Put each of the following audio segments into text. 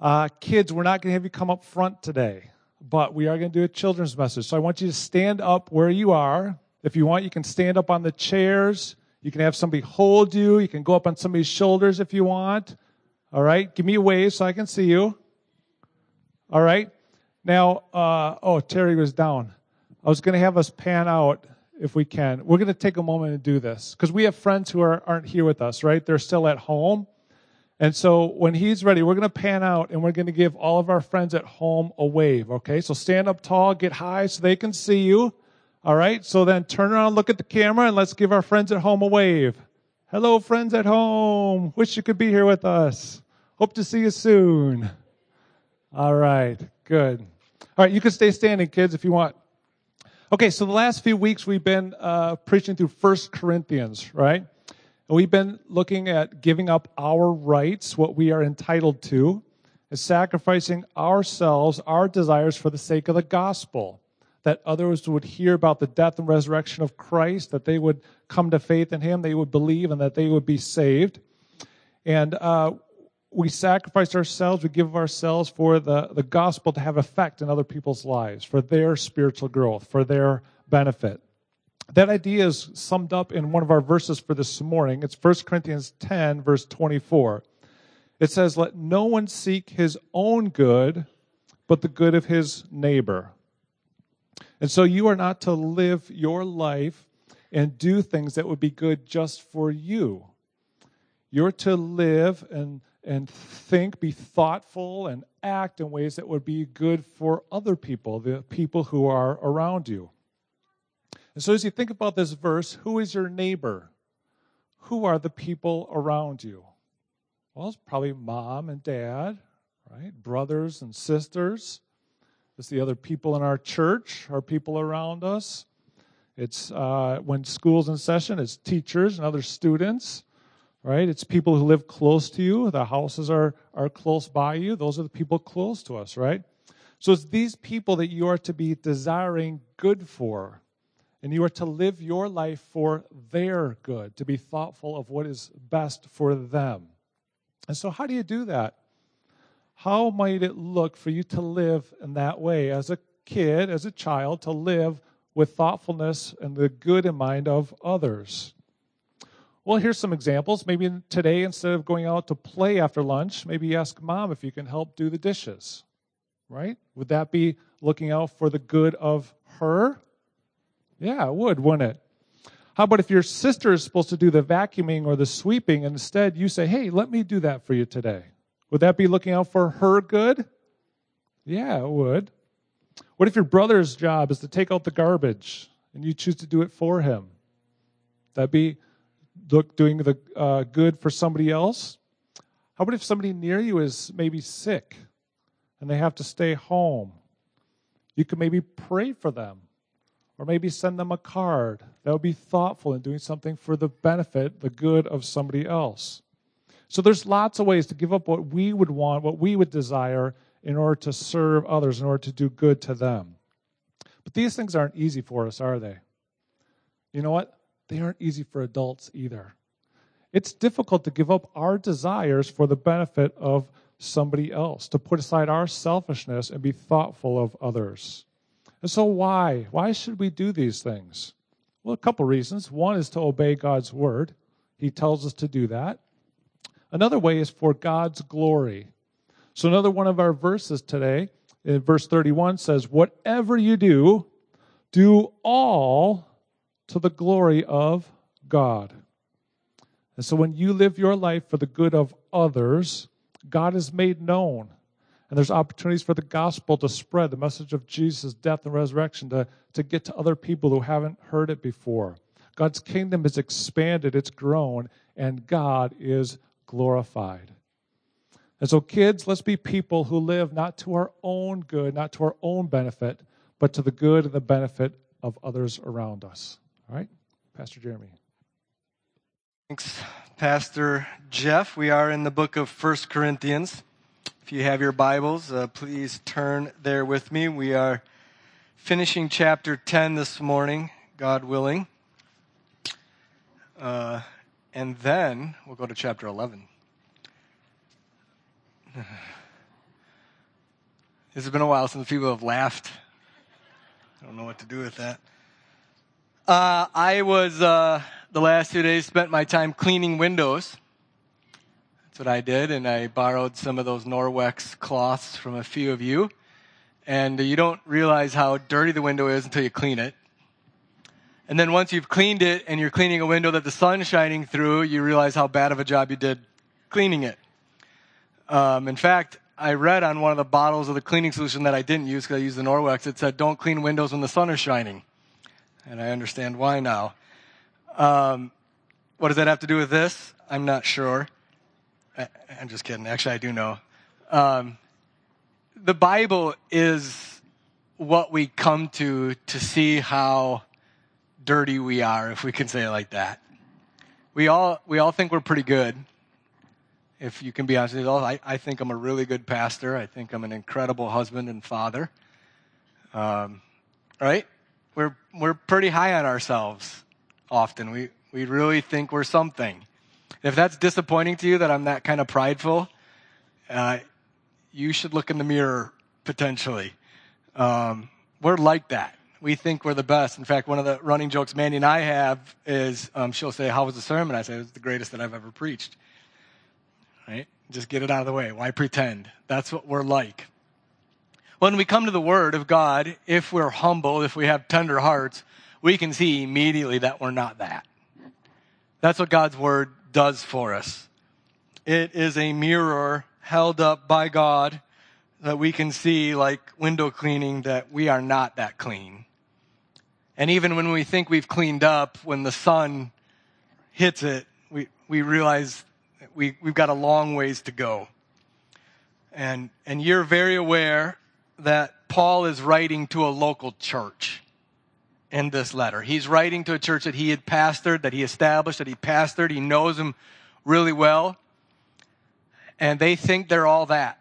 Uh, kids, we're not going to have you come up front today, but we are going to do a children's message. So I want you to stand up where you are. If you want, you can stand up on the chairs. You can have somebody hold you. You can go up on somebody's shoulders if you want. All right. Give me a wave so I can see you. All right. Now, uh, oh, Terry was down. I was going to have us pan out if we can. We're going to take a moment and do this because we have friends who are, aren't here with us, right? They're still at home. And so when he's ready, we're going to pan out and we're going to give all of our friends at home a wave, okay? So stand up tall, get high so they can see you. All right? So then turn around, look at the camera, and let's give our friends at home a wave. Hello, friends at home. Wish you could be here with us. Hope to see you soon. All right, good. All right, you can stay standing, kids, if you want. Okay, so the last few weeks we've been uh, preaching through First Corinthians, right? And we've been looking at giving up our rights, what we are entitled to, and sacrificing ourselves, our desires for the sake of the gospel that others would hear about the death and resurrection of Christ, that they would come to faith in Him, they would believe, and that they would be saved. And uh, we sacrifice ourselves, we give ourselves for the, the gospel to have effect in other people's lives, for their spiritual growth, for their benefit. That idea is summed up in one of our verses for this morning. It's 1 Corinthians 10, verse 24. It says, Let no one seek his own good, but the good of his neighbor. And so you are not to live your life and do things that would be good just for you. You're to live and, and think, be thoughtful, and act in ways that would be good for other people, the people who are around you. And so as you think about this verse, who is your neighbor? Who are the people around you? Well, it's probably mom and dad, right? Brothers and sisters. It's the other people in our church, our people around us. It's uh, when school's in session, it's teachers and other students, right? It's people who live close to you. The houses are, are close by you. Those are the people close to us, right? So it's these people that you are to be desiring good for. And you are to live your life for their good, to be thoughtful of what is best for them. And so, how do you do that? How might it look for you to live in that way as a kid, as a child, to live with thoughtfulness and the good in mind of others? Well, here's some examples. Maybe today, instead of going out to play after lunch, maybe ask mom if you can help do the dishes, right? Would that be looking out for the good of her? Yeah, it would, wouldn't it? How about if your sister is supposed to do the vacuuming or the sweeping, and instead you say, hey, let me do that for you today? Would that be looking out for her good? Yeah, it would. What if your brother's job is to take out the garbage and you choose to do it for him? That'd be look doing the uh, good for somebody else? How about if somebody near you is maybe sick and they have to stay home? You could maybe pray for them or maybe send them a card. That would be thoughtful in doing something for the benefit, the good of somebody else. So there's lots of ways to give up what we would want, what we would desire in order to serve others, in order to do good to them. But these things aren't easy for us, are they? You know what? They aren't easy for adults either. It's difficult to give up our desires for the benefit of somebody else, to put aside our selfishness and be thoughtful of others. And so, why? Why should we do these things? Well, a couple reasons. One is to obey God's word, He tells us to do that. Another way is for God's glory. So, another one of our verses today, in verse 31, says, Whatever you do, do all to the glory of God. And so, when you live your life for the good of others, God is made known. And there's opportunities for the gospel to spread the message of Jesus' death and resurrection to, to get to other people who haven't heard it before. God's kingdom is expanded, it's grown, and God is glorified. And so, kids, let's be people who live not to our own good, not to our own benefit, but to the good and the benefit of others around us. All right? Pastor Jeremy. Thanks, Pastor Jeff. We are in the book of First Corinthians. If you have your Bibles, uh, please turn there with me. We are finishing chapter 10 this morning, God willing. Uh, and then we'll go to chapter 11. It's been a while since people have laughed. I don't know what to do with that. Uh, I was, uh, the last two days, spent my time cleaning windows. That's what I did, and I borrowed some of those Norwex cloths from a few of you. And you don't realize how dirty the window is until you clean it. And then once you've cleaned it and you're cleaning a window that the sun's shining through, you realize how bad of a job you did cleaning it. Um, in fact, I read on one of the bottles of the cleaning solution that I didn't use because I used the Norwex, it said, don't clean windows when the sun is shining. And I understand why now. Um, what does that have to do with this? I'm not sure. I, am just kidding. Actually, I do know. Um, the Bible is what we come to to see how dirty we are, if we can say it like that. We all, we all think we're pretty good if you can be honest with you, I, I think I'm a really good pastor. I think I'm an incredible husband and father. Um, right? We're, we're pretty high on ourselves often. We, we really think we're something. If that's disappointing to you that I'm that kind of prideful, uh, you should look in the mirror potentially. Um, we're like that. We think we're the best. In fact, one of the running jokes Mandy and I have is um, she'll say, How was the sermon? I say, It was the greatest that I've ever preached right? Just get it out of the way. Why pretend? That's what we're like. When we come to the Word of God, if we're humble, if we have tender hearts, we can see immediately that we're not that. That's what God's Word does for us. It is a mirror held up by God that we can see, like window cleaning, that we are not that clean. And even when we think we've cleaned up, when the sun hits it, we, we realize we, we've got a long ways to go. And, and you're very aware that Paul is writing to a local church in this letter. He's writing to a church that he had pastored, that he established, that he pastored. He knows them really well. And they think they're all that.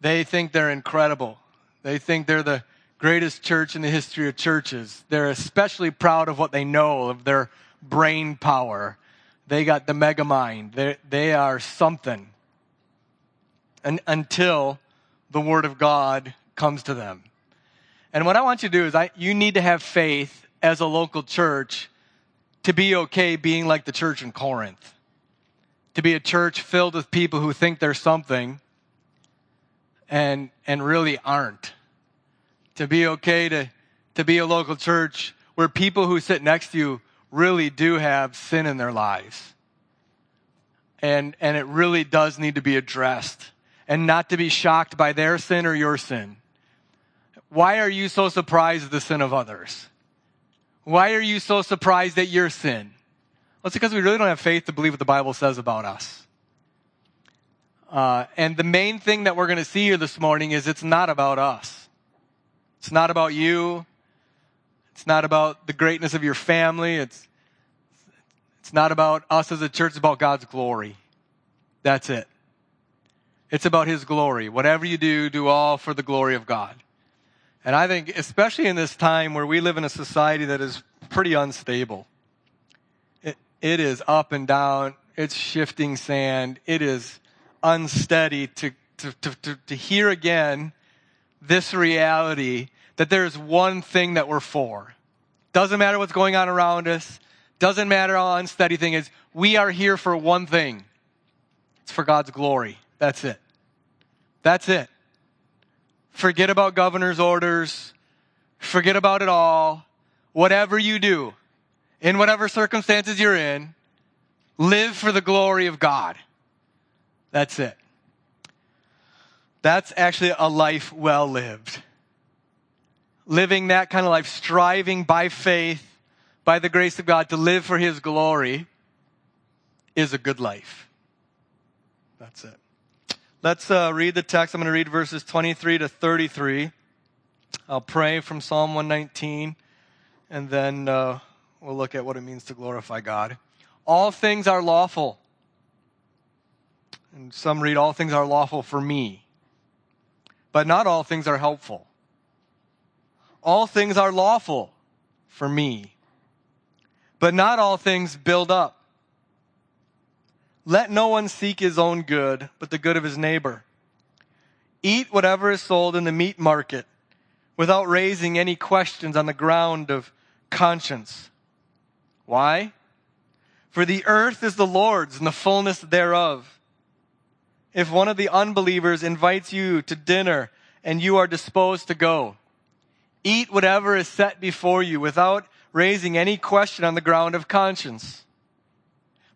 They think they're incredible. They think they're the greatest church in the history of churches. They're especially proud of what they know, of their brain power they got the mega mind. They, they are something. And, until the Word of God comes to them. And what I want you to do is I, you need to have faith as a local church to be okay being like the church in Corinth. To be a church filled with people who think they're something and, and really aren't. To be okay to, to be a local church where people who sit next to you really do have sin in their lives. And, and it really does need to be addressed and not to be shocked by their sin or your sin. Why are you so surprised at the sin of others? Why are you so surprised at your sin? Well, it's because we really don't have faith to believe what the Bible says about us. Uh, and the main thing that we're going to see here this morning is it's not about us. It's not about you. It's not about the greatness of your family. It's, it's not about us as a church. It's about God's glory. That's it. It's about His glory. Whatever you do, do all for the glory of God. And I think, especially in this time where we live in a society that is pretty unstable, it, it is up and down, it's shifting sand, it is unsteady to, to, to, to, to hear again this reality that there's one thing that we're for. Doesn't matter what's going on around us. Doesn't matter how unsteady thing is. We are here for one thing. It's for God's glory. That's it. That's it. Forget about governor's orders. Forget about it all. Whatever you do, in whatever circumstances you're in, live for the glory of God. That's it. That's actually a life well lived living that kind of life, striving by faith, by the grace of God to live for His glory, is a good life. That's it. Let's uh, read the text. I'm going to read verses 23 to 33. I'll pray from Psalm 119, and then uh, we'll look at what it means to glorify God. All things are lawful. And some read, All things are lawful for me. But not all things are helpful. All things are lawful for me, but not all things build up. Let no one seek his own good, but the good of his neighbor. Eat whatever is sold in the meat market without raising any questions on the ground of conscience. Why? For the earth is the Lord's and the fullness thereof. If one of the unbelievers invites you to dinner and you are disposed to go, eat whatever is set before you without raising any question on the ground of conscience.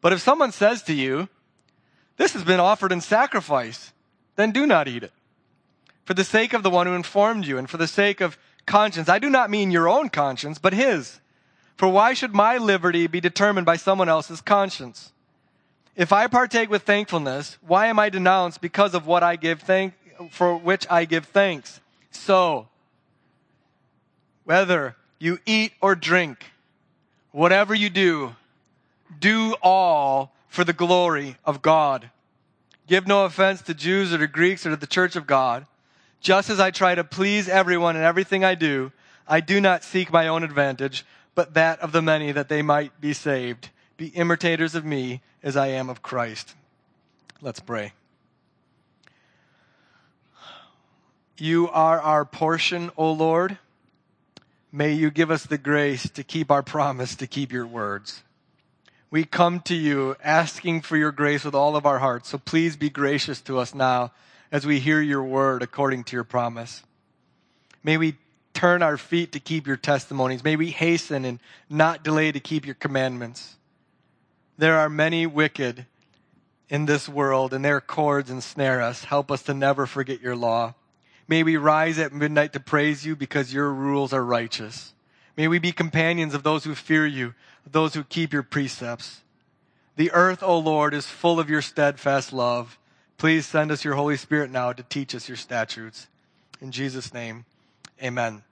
But if someone says to you, this has been offered in sacrifice, then do not eat it for the sake of the one who informed you and for the sake of conscience. I do not mean your own conscience, but his. For why should my liberty be determined by someone else's conscience? If I partake with thankfulness, why am I denounced because of what I give thank, for which I give thanks? So, whether you eat or drink, whatever you do, do all for the glory of God. Give no offense to Jews or to Greeks or to the church of God just as I try to please everyone in everything I do, I do not seek my own advantage, but that of the many that they might be saved. Be imitators of me as I am of Christ. Let's pray. You are our portion, O Lord. May you give us the grace to keep our promise, to keep your words. We come to you asking for your grace with all of our hearts, so please be gracious to us now as we hear your word according to your promise. May we turn our feet to keep your testimonies. May we hasten and not delay to keep your commandments. There are many wicked in this world, and their cords ensnare us. Help us to never forget your law. May we rise at midnight to praise you because your rules are righteous. May we be companions of those who fear you, those who keep your precepts. The earth, O Lord, is full of your steadfast love. Please send us your Holy Spirit now to teach us your statutes. In Jesus' name, amen.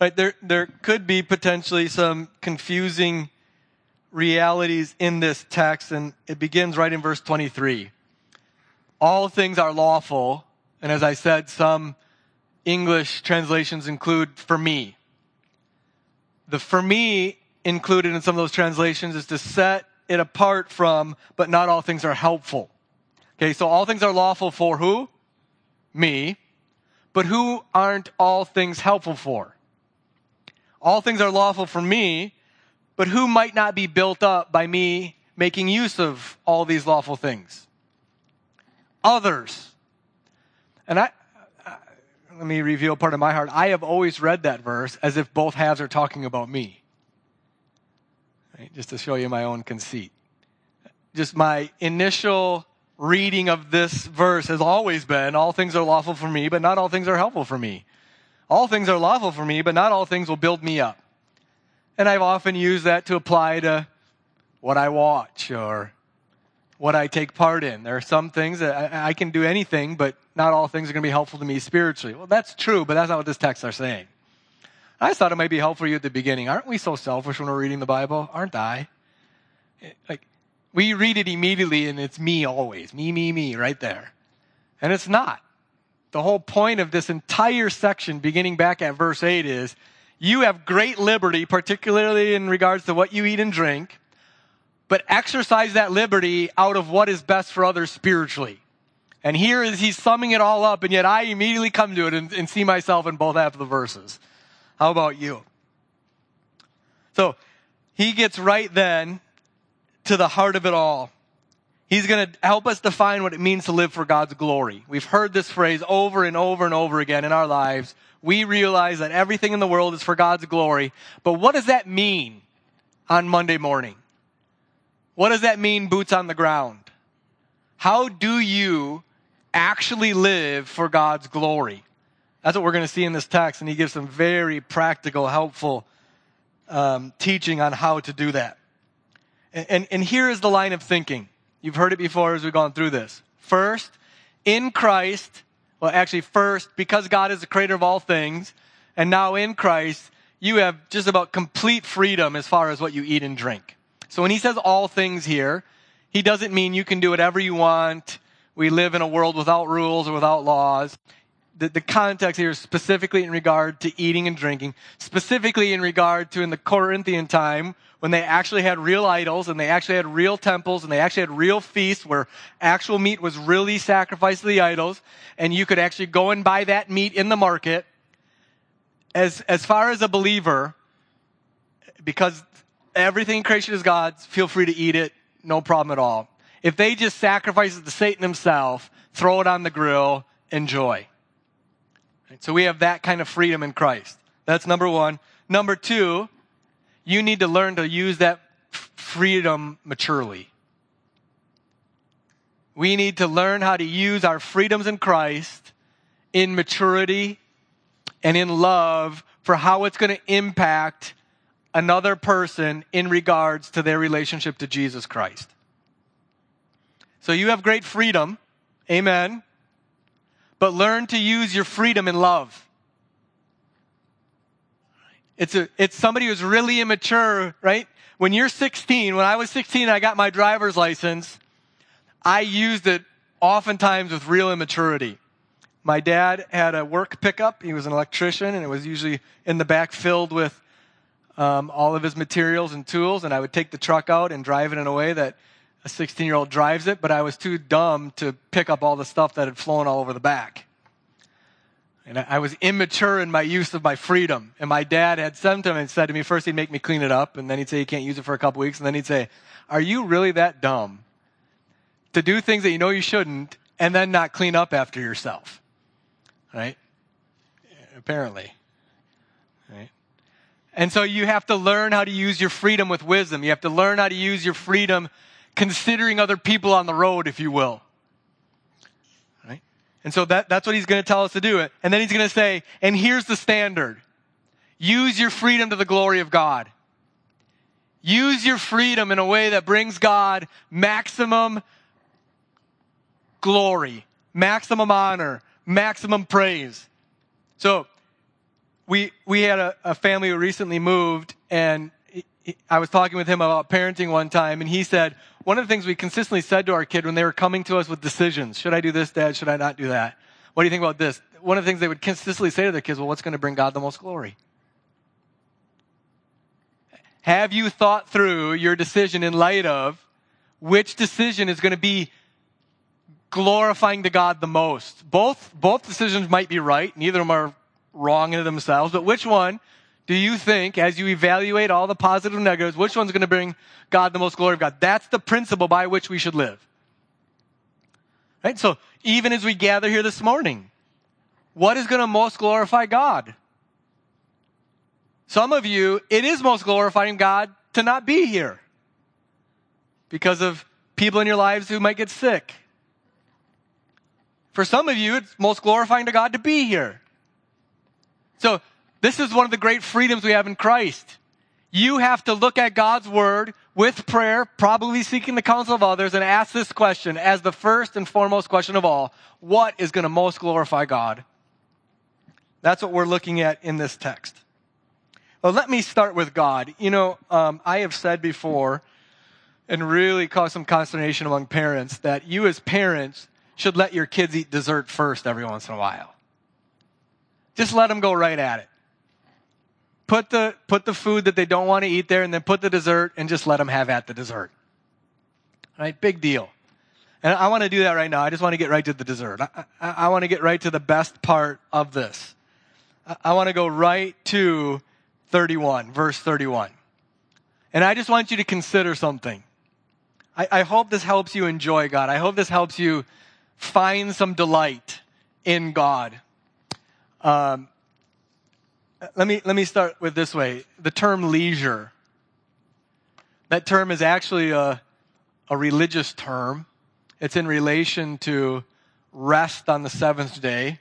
Right, there, there could be potentially some confusing realities in this text, and it begins right in verse 23. All things are lawful, and as I said, some English translations include for me. The for me included in some of those translations is to set it apart from, but not all things are helpful. Okay, so all things are lawful for who? Me. But who aren't all things helpful for? All things are lawful for me, but who might not be built up by me making use of all these lawful things? Others. And I, let me reveal part of my heart. I have always read that verse as if both halves are talking about me. Right? Just to show you my own conceit. Just my initial reading of this verse has always been all things are lawful for me, but not all things are helpful for me. All things are lawful for me, but not all things will build me up. And I've often used that to apply to what I watch or what I take part in. There are some things that I, I can do anything, but not all things are going to be helpful to me spiritually. Well, that's true, but that's not what this text are saying. I thought it might be helpful for you at the beginning. Aren't we so selfish when we're reading the Bible? Aren't I? Like, we read it immediately and it's me always. Me, me, me, right there. And it's not. The whole point of this entire section, beginning back at verse 8, is you have great liberty, particularly in regards to what you eat and drink, but exercise that liberty out of what is best for others spiritually. And here is he's summing it all up, and yet I immediately come to it and, and see myself in both half of the verses. How about you? So he gets right then to the heart of it all. He's going to help us define what it means to live for God's glory. We've heard this phrase over and over and over again in our lives. We realize that everything in the world is for God's glory. But what does that mean on Monday morning? What does that mean, boots on the ground? How do you actually live for God's glory? That's what we're going to see in this text, and he gives some very practical, helpful um, teaching on how to do that. And, and, and here is the line of thinking. You've heard it before as we've gone through this. First, in Christ, well, actually, first, because God is the creator of all things, and now in Christ, you have just about complete freedom as far as what you eat and drink. So when he says all things here, he doesn't mean you can do whatever you want. We live in a world without rules or without laws. The, the context here is specifically in regard to eating and drinking, specifically in regard to in the Corinthian time when they actually had real idols and they actually had real temples and they actually had real feasts where actual meat was really sacrificed to the idols and you could actually go and buy that meat in the market. As, as far as a believer, because everything in creation is God's, feel free to eat it, no problem at all. If they just sacrifice it to Satan himself, throw it on the grill, enjoy. So we have that kind of freedom in Christ. That's number one. Number two, you need to learn to use that freedom maturely. We need to learn how to use our freedoms in Christ in maturity and in love for how it's going to impact another person in regards to their relationship to Jesus Christ. So you have great freedom. Amen. But learn to use your freedom in love. It's a, it's somebody who's really immature, right? When you're 16, when I was 16, I got my driver's license. I used it oftentimes with real immaturity. My dad had a work pickup. He was an electrician, and it was usually in the back filled with um, all of his materials and tools. And I would take the truck out and drive it in a way that a 16 year old drives it, but I was too dumb to pick up all the stuff that had flown all over the back. And I was immature in my use of my freedom. And my dad had sometimes said to me, first he'd make me clean it up, and then he'd say you can't use it for a couple weeks, and then he'd say, Are you really that dumb to do things that you know you shouldn't and then not clean up after yourself? Right? Apparently. Right? And so you have to learn how to use your freedom with wisdom. You have to learn how to use your freedom considering other people on the road, if you will. Right? And so that, that's what he's going to tell us to do it. And then he's going to say, and here's the standard. Use your freedom to the glory of God. Use your freedom in a way that brings God maximum glory, maximum honor, maximum praise. So we, we had a, a family who recently moved and I was talking with him about parenting one time, and he said, one of the things we consistently said to our kid when they were coming to us with decisions, should I do this, dad? Should I not do that? What do you think about this? One of the things they would consistently say to their kids, well, what's going to bring God the most glory? Have you thought through your decision in light of which decision is going to be glorifying to God the most? Both, both decisions might be right. Neither of them are wrong in themselves, but which one do you think, as you evaluate all the positive and negatives, which one's going to bring God the most glory of God? That's the principle by which we should live. Right? So, even as we gather here this morning, what is going to most glorify God? Some of you, it is most glorifying God to not be here because of people in your lives who might get sick. For some of you, it's most glorifying to God to be here. So this is one of the great freedoms we have in Christ. You have to look at God's word with prayer, probably seeking the counsel of others, and ask this question as the first and foremost question of all What is going to most glorify God? That's what we're looking at in this text. Well, let me start with God. You know, um, I have said before, and really caused some consternation among parents, that you as parents should let your kids eat dessert first every once in a while. Just let them go right at it put the, put the food that they don't want to eat there and then put the dessert and just let them have at the dessert. Right? Big deal. And I want to do that right now. I just want to get right to the dessert. I, I, I want to get right to the best part of this. I, I want to go right to 31, verse 31. And I just want you to consider something. I, I hope this helps you enjoy God. I hope this helps you find some delight in God. Um, let me, let me start with this way. The term leisure. That term is actually a, a religious term. It's in relation to rest on the seventh day.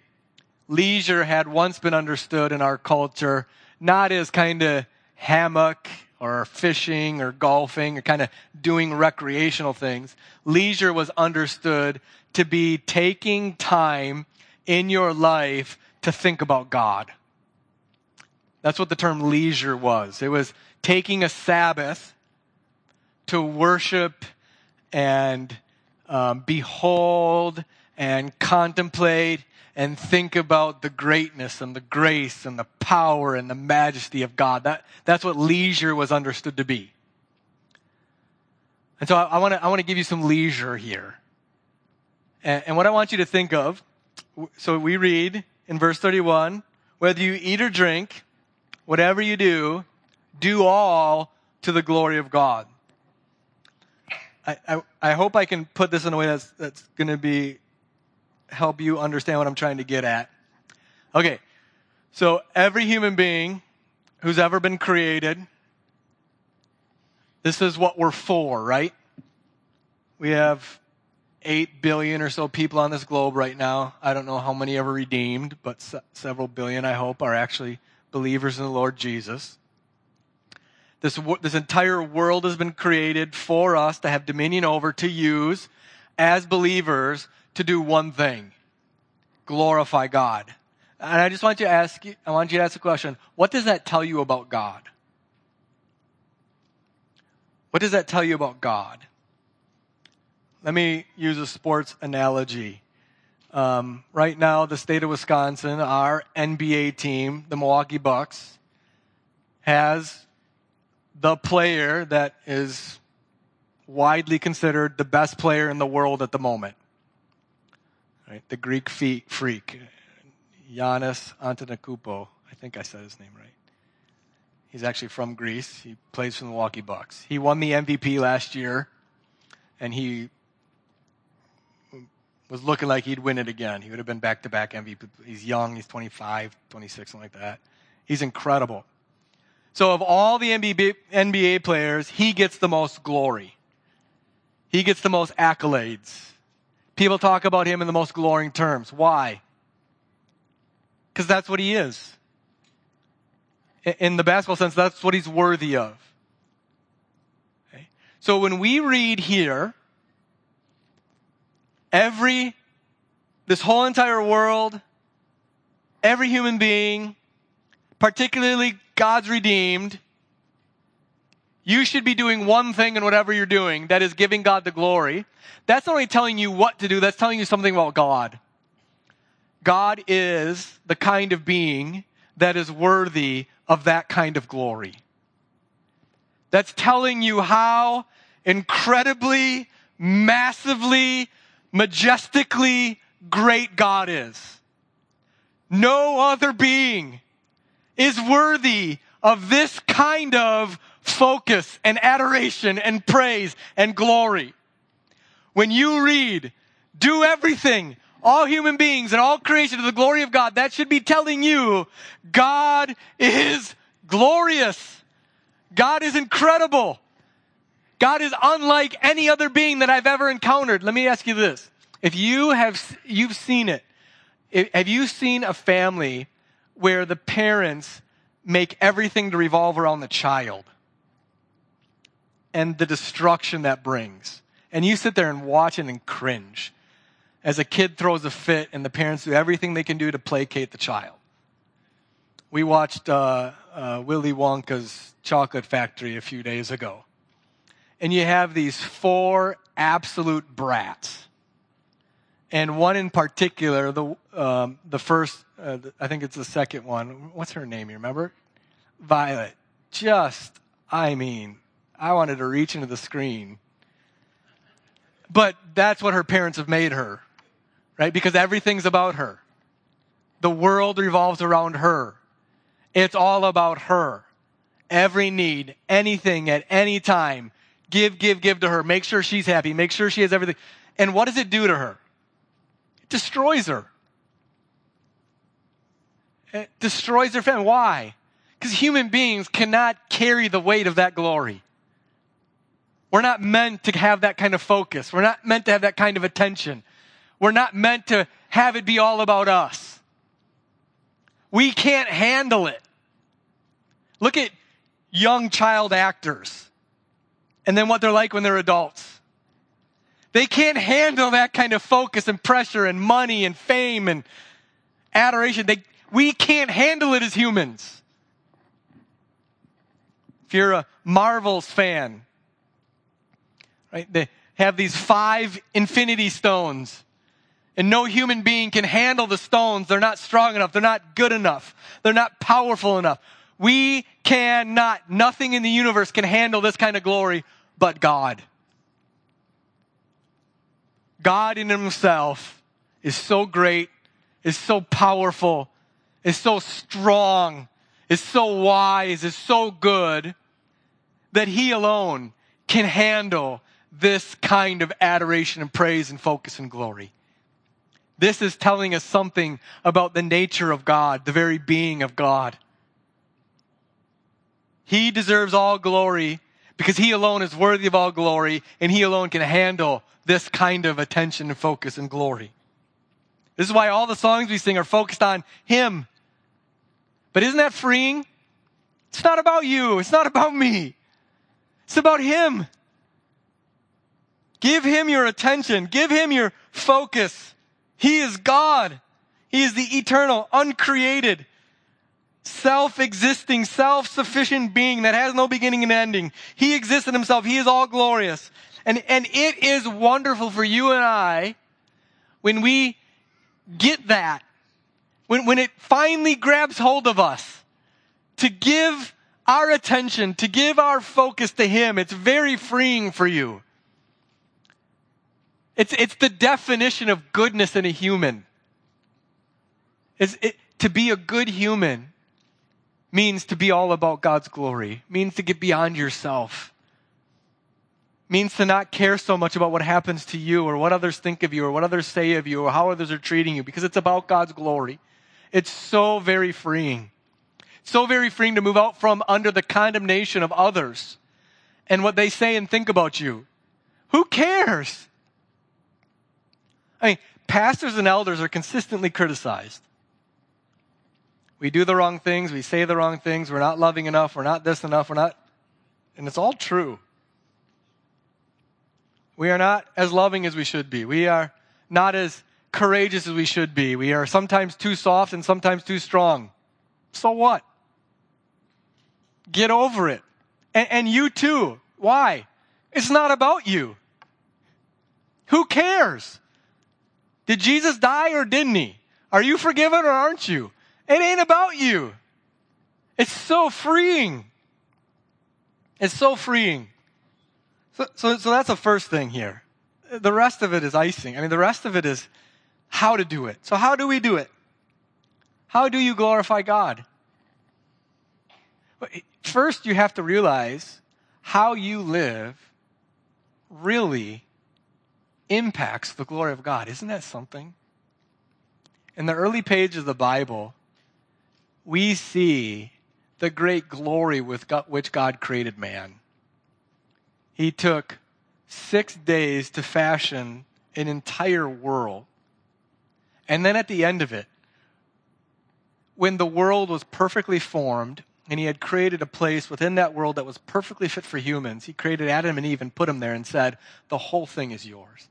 Leisure had once been understood in our culture not as kind of hammock or fishing or golfing or kind of doing recreational things. Leisure was understood to be taking time in your life to think about God. That's what the term leisure was. It was taking a Sabbath to worship and um, behold and contemplate and think about the greatness and the grace and the power and the majesty of God. That, that's what leisure was understood to be. And so I, want to I want to give you some leisure here. And, and what I want you to think of, so we read in verse 31, whether you eat or drink, whatever you do, do all to the glory of God. I, I, I hope I can put this in a way that's, that's going to be help you understand what I'm trying to get at. Okay, so every human being who's ever been created, this is what we're for, right? We have 8 billion or so people on this globe right now. I don't know how many ever redeemed, but se- several billion, I hope, are actually believers in the Lord Jesus. This, this entire world has been created for us to have dominion over, to use as believers to do one thing glorify God. And I just want you to ask, I want you to ask a question what does that tell you about God? What does that tell you about God? Let me use a sports analogy. Um, right now, the state of Wisconsin, our NBA team, the Milwaukee Bucks, has the player that is widely considered the best player in the world at the moment. Right? The Greek freak, Giannis Antetokounmpo. I think I said his name right. He's actually from Greece. He plays for the Milwaukee Bucks. He won the MVP last year, and he was looking like he'd win it again. He would have been back to back MVP. He's young, he's 25, 26, something like that. He's incredible. So, of all the NBA players, he gets the most glory. He gets the most accolades. People talk about him in the most glowing terms. Why? Because that's what he is. In the basketball sense, that's what he's worthy of. Okay? So when we read here, every, this whole entire world, every human being, particularly God's redeemed, you should be doing one thing in whatever you're doing, that is giving God the glory. That's not only telling you what to do, that's telling you something about God. God is the kind of being that is worthy of that kind of glory. That's telling you how incredibly, massively, majestically great God is. No other being is worthy of this kind of focus and adoration and praise and glory. When you read, do everything, all human beings and all creation to the glory of God, that should be telling you God is glorious. God is incredible. God is unlike any other being that I've ever encountered. Let me ask you this. If you have, you've seen it. Have you seen a family where the parents make everything to revolve around the child and the destruction that brings. And you sit there and watch it and cringe as a kid throws a fit and the parents do everything they can do to placate the child. We watched uh, uh, Willy Wonka's Chocolate Factory a few days ago. And you have these four absolute brats and one in particular, the um, the first, uh, I think it's the second one. What's her name? You remember? Violet. Just, I mean, I wanted to reach into the screen. But that's what her parents have made her, right? Because everything's about her. The world revolves around her. It's all about her. Every need, anything at any time, give, give, give to her. Make sure she's happy. Make sure she has everything. And what does it do to her? It destroys her. It destroys her family. Why? Because human beings cannot carry the weight of that glory. We're not meant to have that kind of focus. We're not meant to have that kind of attention. We're not meant to have it be all about us. We can't handle it. Look at young child actors and then what they're like when they're adults. They can't handle that kind of focus and pressure and money and fame and adoration. They, we can't handle it as humans. If you're a Marvel's fan, right, they have these five infinity stones. And no human being can handle the stones. They're not strong enough. They're not good enough. They're not powerful enough. We cannot, nothing in the universe can handle this kind of glory but God. God in himself is so great, is so powerful, is so strong, is so wise, is so good that he alone can handle this kind of adoration and praise and focus and glory. This is telling us something about the nature of God, the very being of God. He deserves all glory because he alone is worthy of all glory and he alone can handle this kind of attention and focus and glory. This is why all the songs we sing are focused on him. But isn't that freeing? It's not about you. It's not about me. It's about him. Give him your attention. Give him your focus. He is God. He is the eternal, uncreated, self-existing, self-sufficient being that has no beginning and ending. He exists in himself. He is all glorious. And, and it is wonderful for you and I when we get that, when, when it finally grabs hold of us to give our attention, to give our focus to Him. It's very freeing for you. It's, it's the definition of goodness in a human. It's, it, to be a good human means to be all about God's glory, means to get beyond yourself, means to not care so much about what happens to you or what others think of you or what others say of you or how others are treating you because it's about God's glory. It's so very freeing. So very freeing to move out from under the condemnation of others and what they say and think about you. Who cares? I mean, pastors and elders are consistently criticized. We do the wrong things, we say the wrong things, we're not loving enough, we're not this enough, we're not. And it's all true. We are not as loving as we should be. We are not as courageous as we should be. We are sometimes too soft and sometimes too strong. So what? Get over it. And, and you too. Why? It's not about you. Who cares? Did Jesus die or didn't he? Are you forgiven or aren't you? It ain't about you. It's so freeing. It's so freeing. So, so, so that's the first thing here. The rest of it is icing. I mean, the rest of it is how to do it. So, how do we do it? How do you glorify God? First, you have to realize how you live really impacts the glory of God. Isn't that something? In the early pages of the Bible, we see the great glory with God, which God created man. He took six days to fashion an entire world. And then at the end of it, when the world was perfectly formed and he had created a place within that world that was perfectly fit for humans, he created Adam and Eve and put them there and said, The whole thing is yours.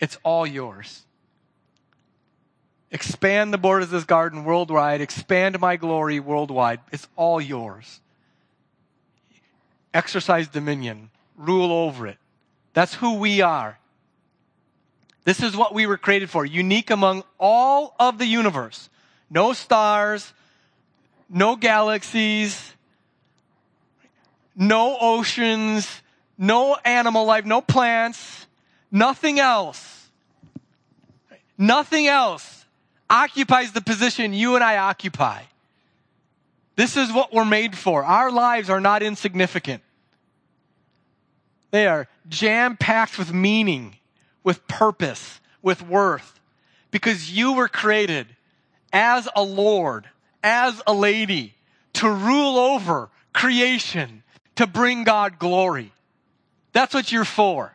It's all yours. Expand the borders of this garden worldwide. Expand my glory worldwide. It's all yours. Exercise dominion. Rule over it. That's who we are. This is what we were created for. Unique among all of the universe. No stars, no galaxies, no oceans, no animal life, no plants, nothing else. Nothing else occupies the position you and I occupy. This is what we're made for. Our lives are not insignificant. They are jam packed with meaning, with purpose, with worth, because you were created as a Lord as a lady to rule over creation, to bring God glory. That's what you're for.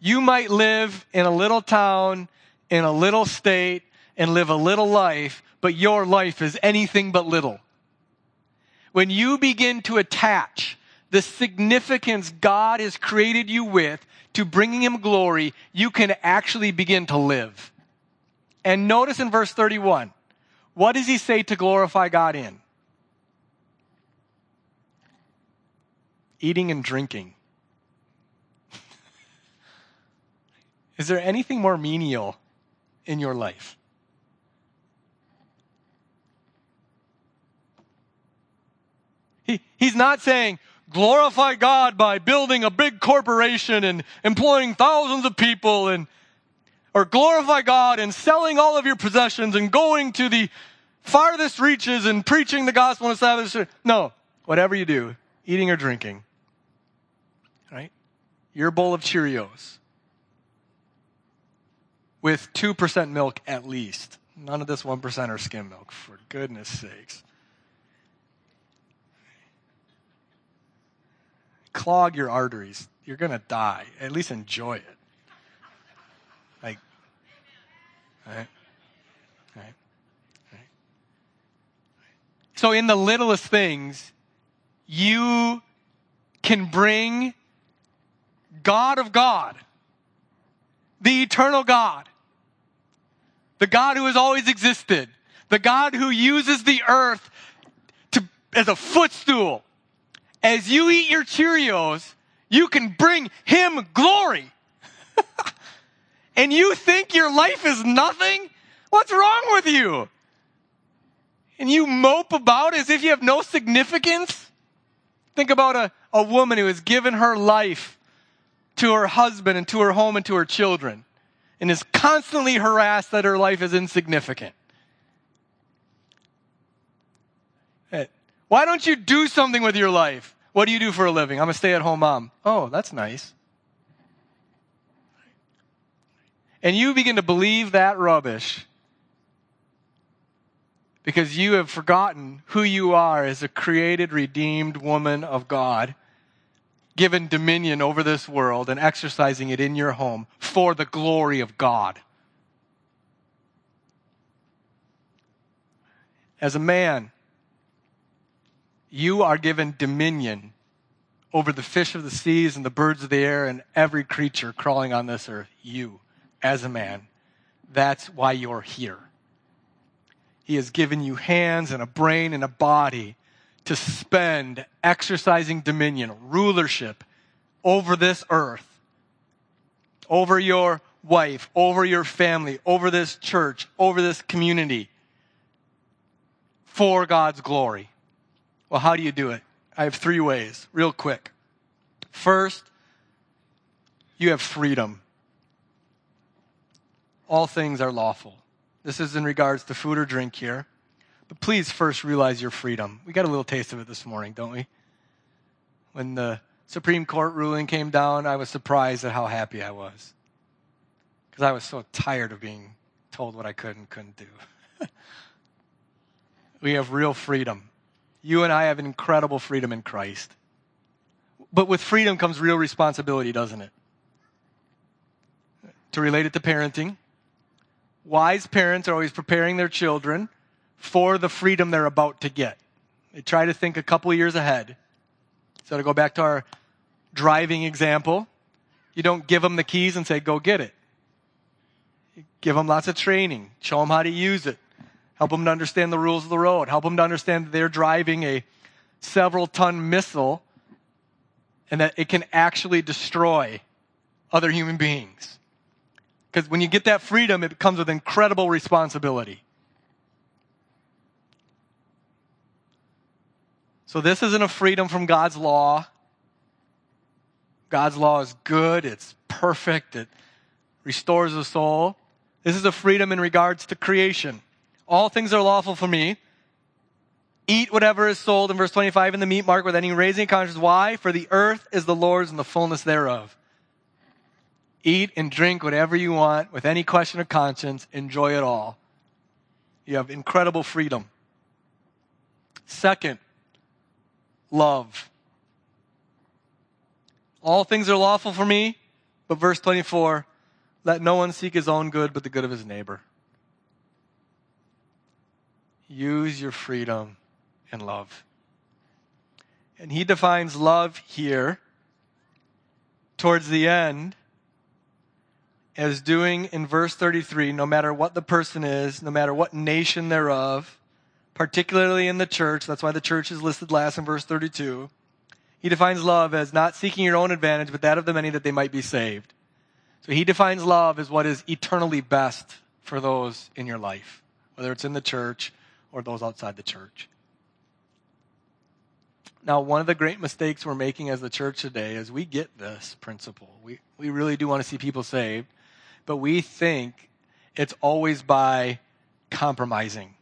You might live in a little town, in a little state, and live a little life, but your life is anything but little. When you begin to attach the significance God has created you with to bringing Him glory, you can actually begin to live. And notice in verse 31, what does he say to glorify God in? Eating and drinking. Is there anything more menial in your life? He, he's not saying, glorify God by building a big corporation and employing thousands of people and or glorify God and selling all of your possessions and going to the farthest reaches and preaching the gospel and establishing. No, whatever you do, eating or drinking, right? Your bowl of Cheerios with 2% milk at least. None of this 1% or skim milk, for goodness sakes. Clog your arteries. You're going to die. At least enjoy it. Like? So, in the littlest things, you can bring God of God, the eternal God, the God who has always existed, the God who uses the earth to, as a footstool. As you eat your Cheerios, you can bring him glory. and you think your life is nothing? What's wrong with you? And you mope about as if you have no significance? Think about a, a woman who has given her life to her husband and to her home and to her children and is constantly harassed that her life is insignificant. Why don't you do something with your life? What do you do for a living? I'm a stay at home mom. Oh, that's nice. And you begin to believe that rubbish because you have forgotten who you are as a created, redeemed woman of God, given dominion over this world and exercising it in your home for the glory of God. As a man, you are given dominion over the fish of the seas and the birds of the air and every creature crawling on this earth. You, as a man. That's why you're here. He has given you hands and a brain and a body to spend exercising dominion, rulership over this earth, over your wife, over your family, over this church, over this community for God's glory. Well, how do you do it? I have three ways, real quick. First, you have freedom. All things are lawful. This is in regards to food or drink here. But please first realize your freedom. We got a little taste of it this morning, don't we? When the Supreme Court ruling came down, I was surprised at how happy I was. Because I was so tired of being told what I could and couldn't do. we have real freedom. You and I have incredible freedom in Christ. But with freedom comes real responsibility, doesn't it? To relate it to parenting, wise parents are always preparing their children for the freedom they're about to get. They try to think a couple years ahead. So to go back to our driving example, you don't give them the keys and say, go get it. You give them lots of training, show them how to use it, help them to understand the rules of the road, help them to understand that they're driving a several ton missile and that it can actually destroy other human beings. Because when you get that freedom, it comes with incredible responsibility. So this isn't a freedom from God's law. God's law is good, it's perfect, it restores the soul. This is a freedom in regards to creation. All things are lawful for me. Eat whatever is sold in verse 25 in the meat market with any raising conscience. Why? For the earth is the Lord's and the fullness thereof. Eat and drink whatever you want with any question of conscience. Enjoy it all. You have incredible freedom. Second, love. All things are lawful for me, but verse 24, let no one seek his own good but the good of his neighbor. Use your freedom in love. And he defines love here towards the end as doing in verse 33 no matter what the person is, no matter what nation they're of, particularly in the church. That's why the church is listed last in verse 32. He defines love as not seeking your own advantage, but that of the many that they might be saved. So he defines love as what is eternally best for those in your life, whether it's in the church or those outside the church. Now, one of the great mistakes we're making as the church today is we get this principle. We, we really do want to see people saved, but we think it's always by compromising.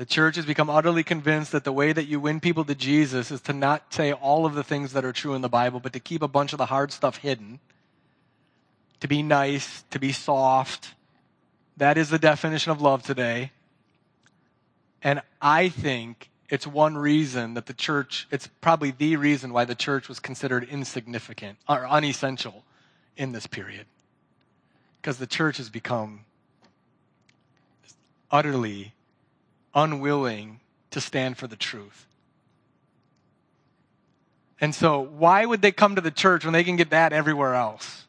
The church has become utterly convinced that the way that you win people to Jesus is to not say all of the things that are true in the Bible, but to keep a bunch of the hard stuff hidden, to be nice, to be soft. That is the definition of love today. And I think it's one reason that the church, it's probably the reason why the church was considered insignificant or unessential in this period. Because the church has become utterly unwilling to stand for the truth. And so, why would they come to the church when they can get that everywhere else?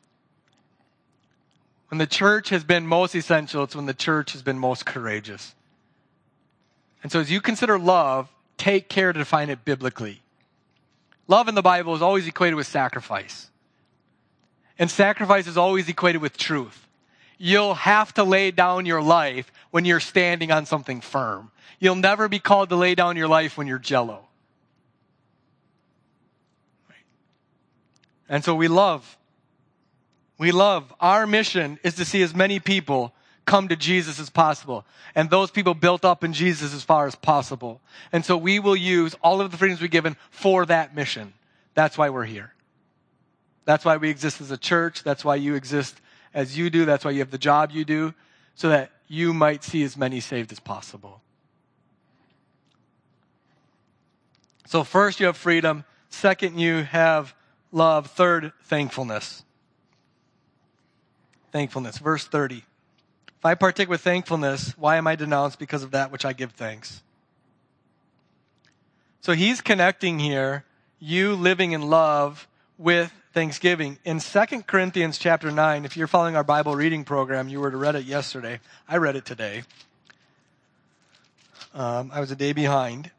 When the church has been most essential, it's when the church has been most courageous. And so, as you consider love, take care to define it biblically. Love in the Bible is always equated with sacrifice. And sacrifice is always equated with truth. You'll have to lay down your life when you're standing on something firm. You'll never be called to lay down your life when you're jello. And so we love. We love. Our mission is to see as many people come to Jesus as possible. And those people built up in Jesus as far as possible. And so we will use all of the freedoms we've given for that mission. That's why we're here. That's why we exist as a church. That's why you exist as you do. That's why you have the job you do, so that you might see as many saved as possible. So, first, you have freedom. Second, you have love. Third, thankfulness. Thankfulness. Verse 30. If I partake with thankfulness, why am I denounced because of that which I give thanks? So he's connecting here you living in love with thanksgiving. In 2 Corinthians chapter 9, if you're following our Bible reading program, you were to read it yesterday. I read it today. Um, I was a day behind.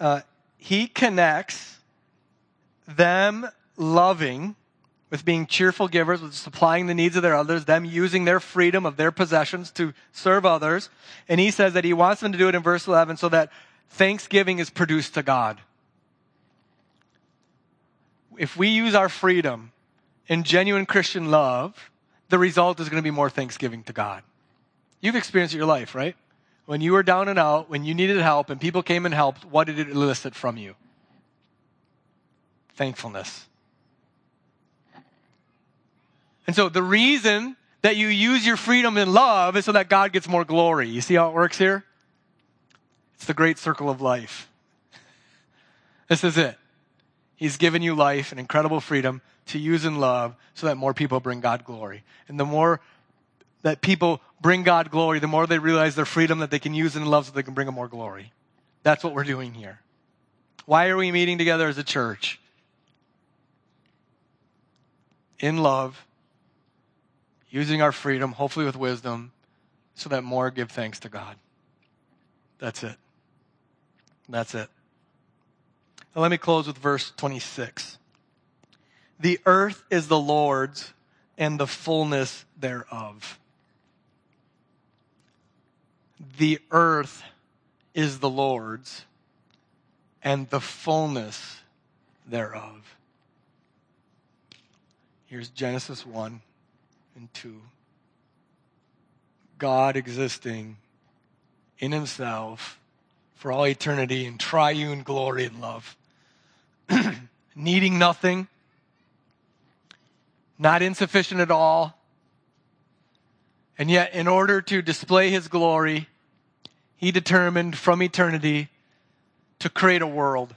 Uh, he connects them loving with being cheerful givers, with supplying the needs of their others, them using their freedom of their possessions to serve others. And he says that he wants them to do it in verse 11 so that thanksgiving is produced to God. If we use our freedom in genuine Christian love, the result is going to be more thanksgiving to God. You've experienced your life, right? When you were down and out, when you needed help and people came and helped, what did it elicit from you? Thankfulness. And so the reason that you use your freedom in love is so that God gets more glory. You see how it works here? It's the great circle of life. This is it. He's given you life and incredible freedom to use in love so that more people bring God glory. And the more that people bring God glory, the more they realize their freedom that they can use in love so they can bring Him more glory. That's what we're doing here. Why are we meeting together as a church? In love using our freedom, hopefully with wisdom, so that more give thanks to God. That's it. That's it. Let me close with verse 26. The earth is the Lord's and the fullness thereof. The earth is the Lord's and the fullness thereof. Here's Genesis 1 and 2. God existing in himself for all eternity in triune glory and love. Needing nothing, not insufficient at all. And yet, in order to display his glory, he determined from eternity to create a world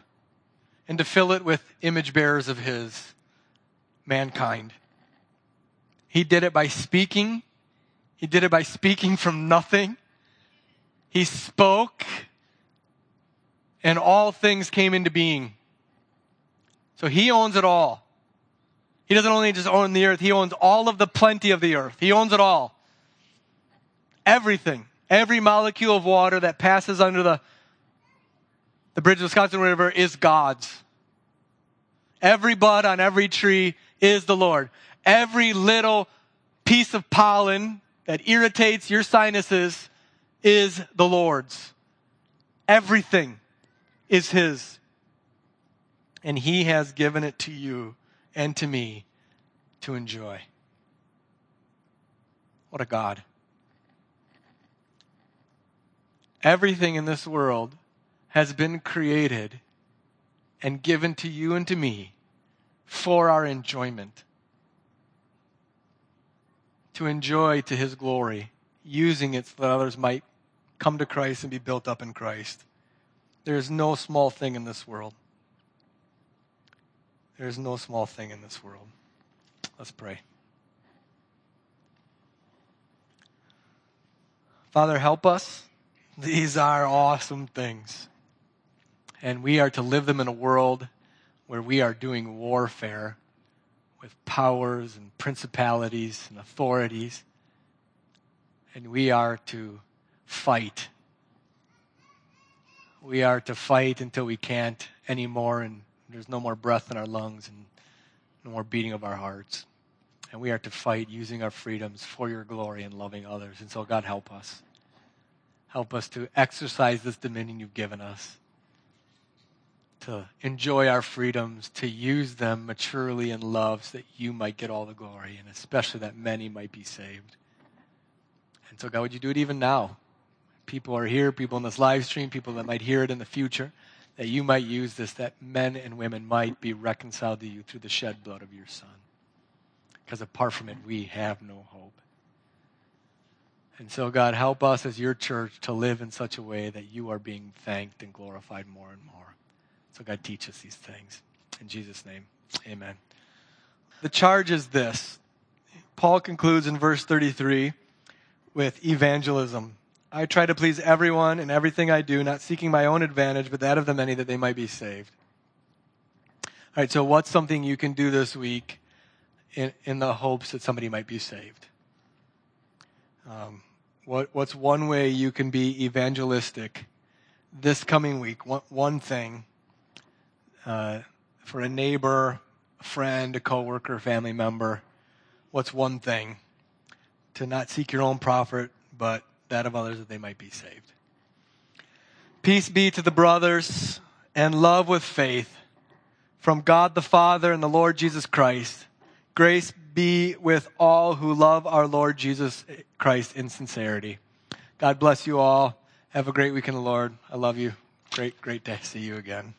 and to fill it with image bearers of his, mankind. He did it by speaking. He did it by speaking from nothing. He spoke, and all things came into being. So he owns it all. He doesn't only just own the earth, he owns all of the plenty of the earth. He owns it all. Everything. Every molecule of water that passes under the, the Bridge of the Wisconsin River is God's. Every bud on every tree is the Lord. Every little piece of pollen that irritates your sinuses is the Lord's. Everything is His. And He has given it to you and to me to enjoy. What a God. Everything in this world has been created and given to you and to me for our enjoyment. To enjoy to His glory, using it so that others might come to Christ and be built up in Christ. There is no small thing in this world. There is no small thing in this world. Let's pray. Father, help us. These are awesome things. And we are to live them in a world where we are doing warfare with powers and principalities and authorities. And we are to fight. We are to fight until we can't anymore and there's no more breath in our lungs and no more beating of our hearts. And we are to fight using our freedoms for your glory and loving others. And so, God, help us. Help us to exercise this dominion you've given us, to enjoy our freedoms, to use them maturely in love so that you might get all the glory, and especially that many might be saved. And so, God, would you do it even now? People are here, people in this live stream, people that might hear it in the future, that you might use this, that men and women might be reconciled to you through the shed blood of your Son. Because apart from it, we have no hope. And so, God, help us as your church to live in such a way that you are being thanked and glorified more and more. So, God, teach us these things. In Jesus' name, amen. The charge is this Paul concludes in verse 33 with evangelism. I try to please everyone in everything I do, not seeking my own advantage, but that of the many that they might be saved. All right, so what's something you can do this week in, in the hopes that somebody might be saved? Um, what, what's one way you can be evangelistic this coming week? One, one thing uh, for a neighbor, a friend, a coworker, family member. What's one thing to not seek your own profit, but that of others that they might be saved? Peace be to the brothers and love with faith from God the Father and the Lord Jesus Christ. Grace be with all who love our Lord Jesus Christ in sincerity. God bless you all. Have a great week in the Lord. I love you. Great, great to see you again.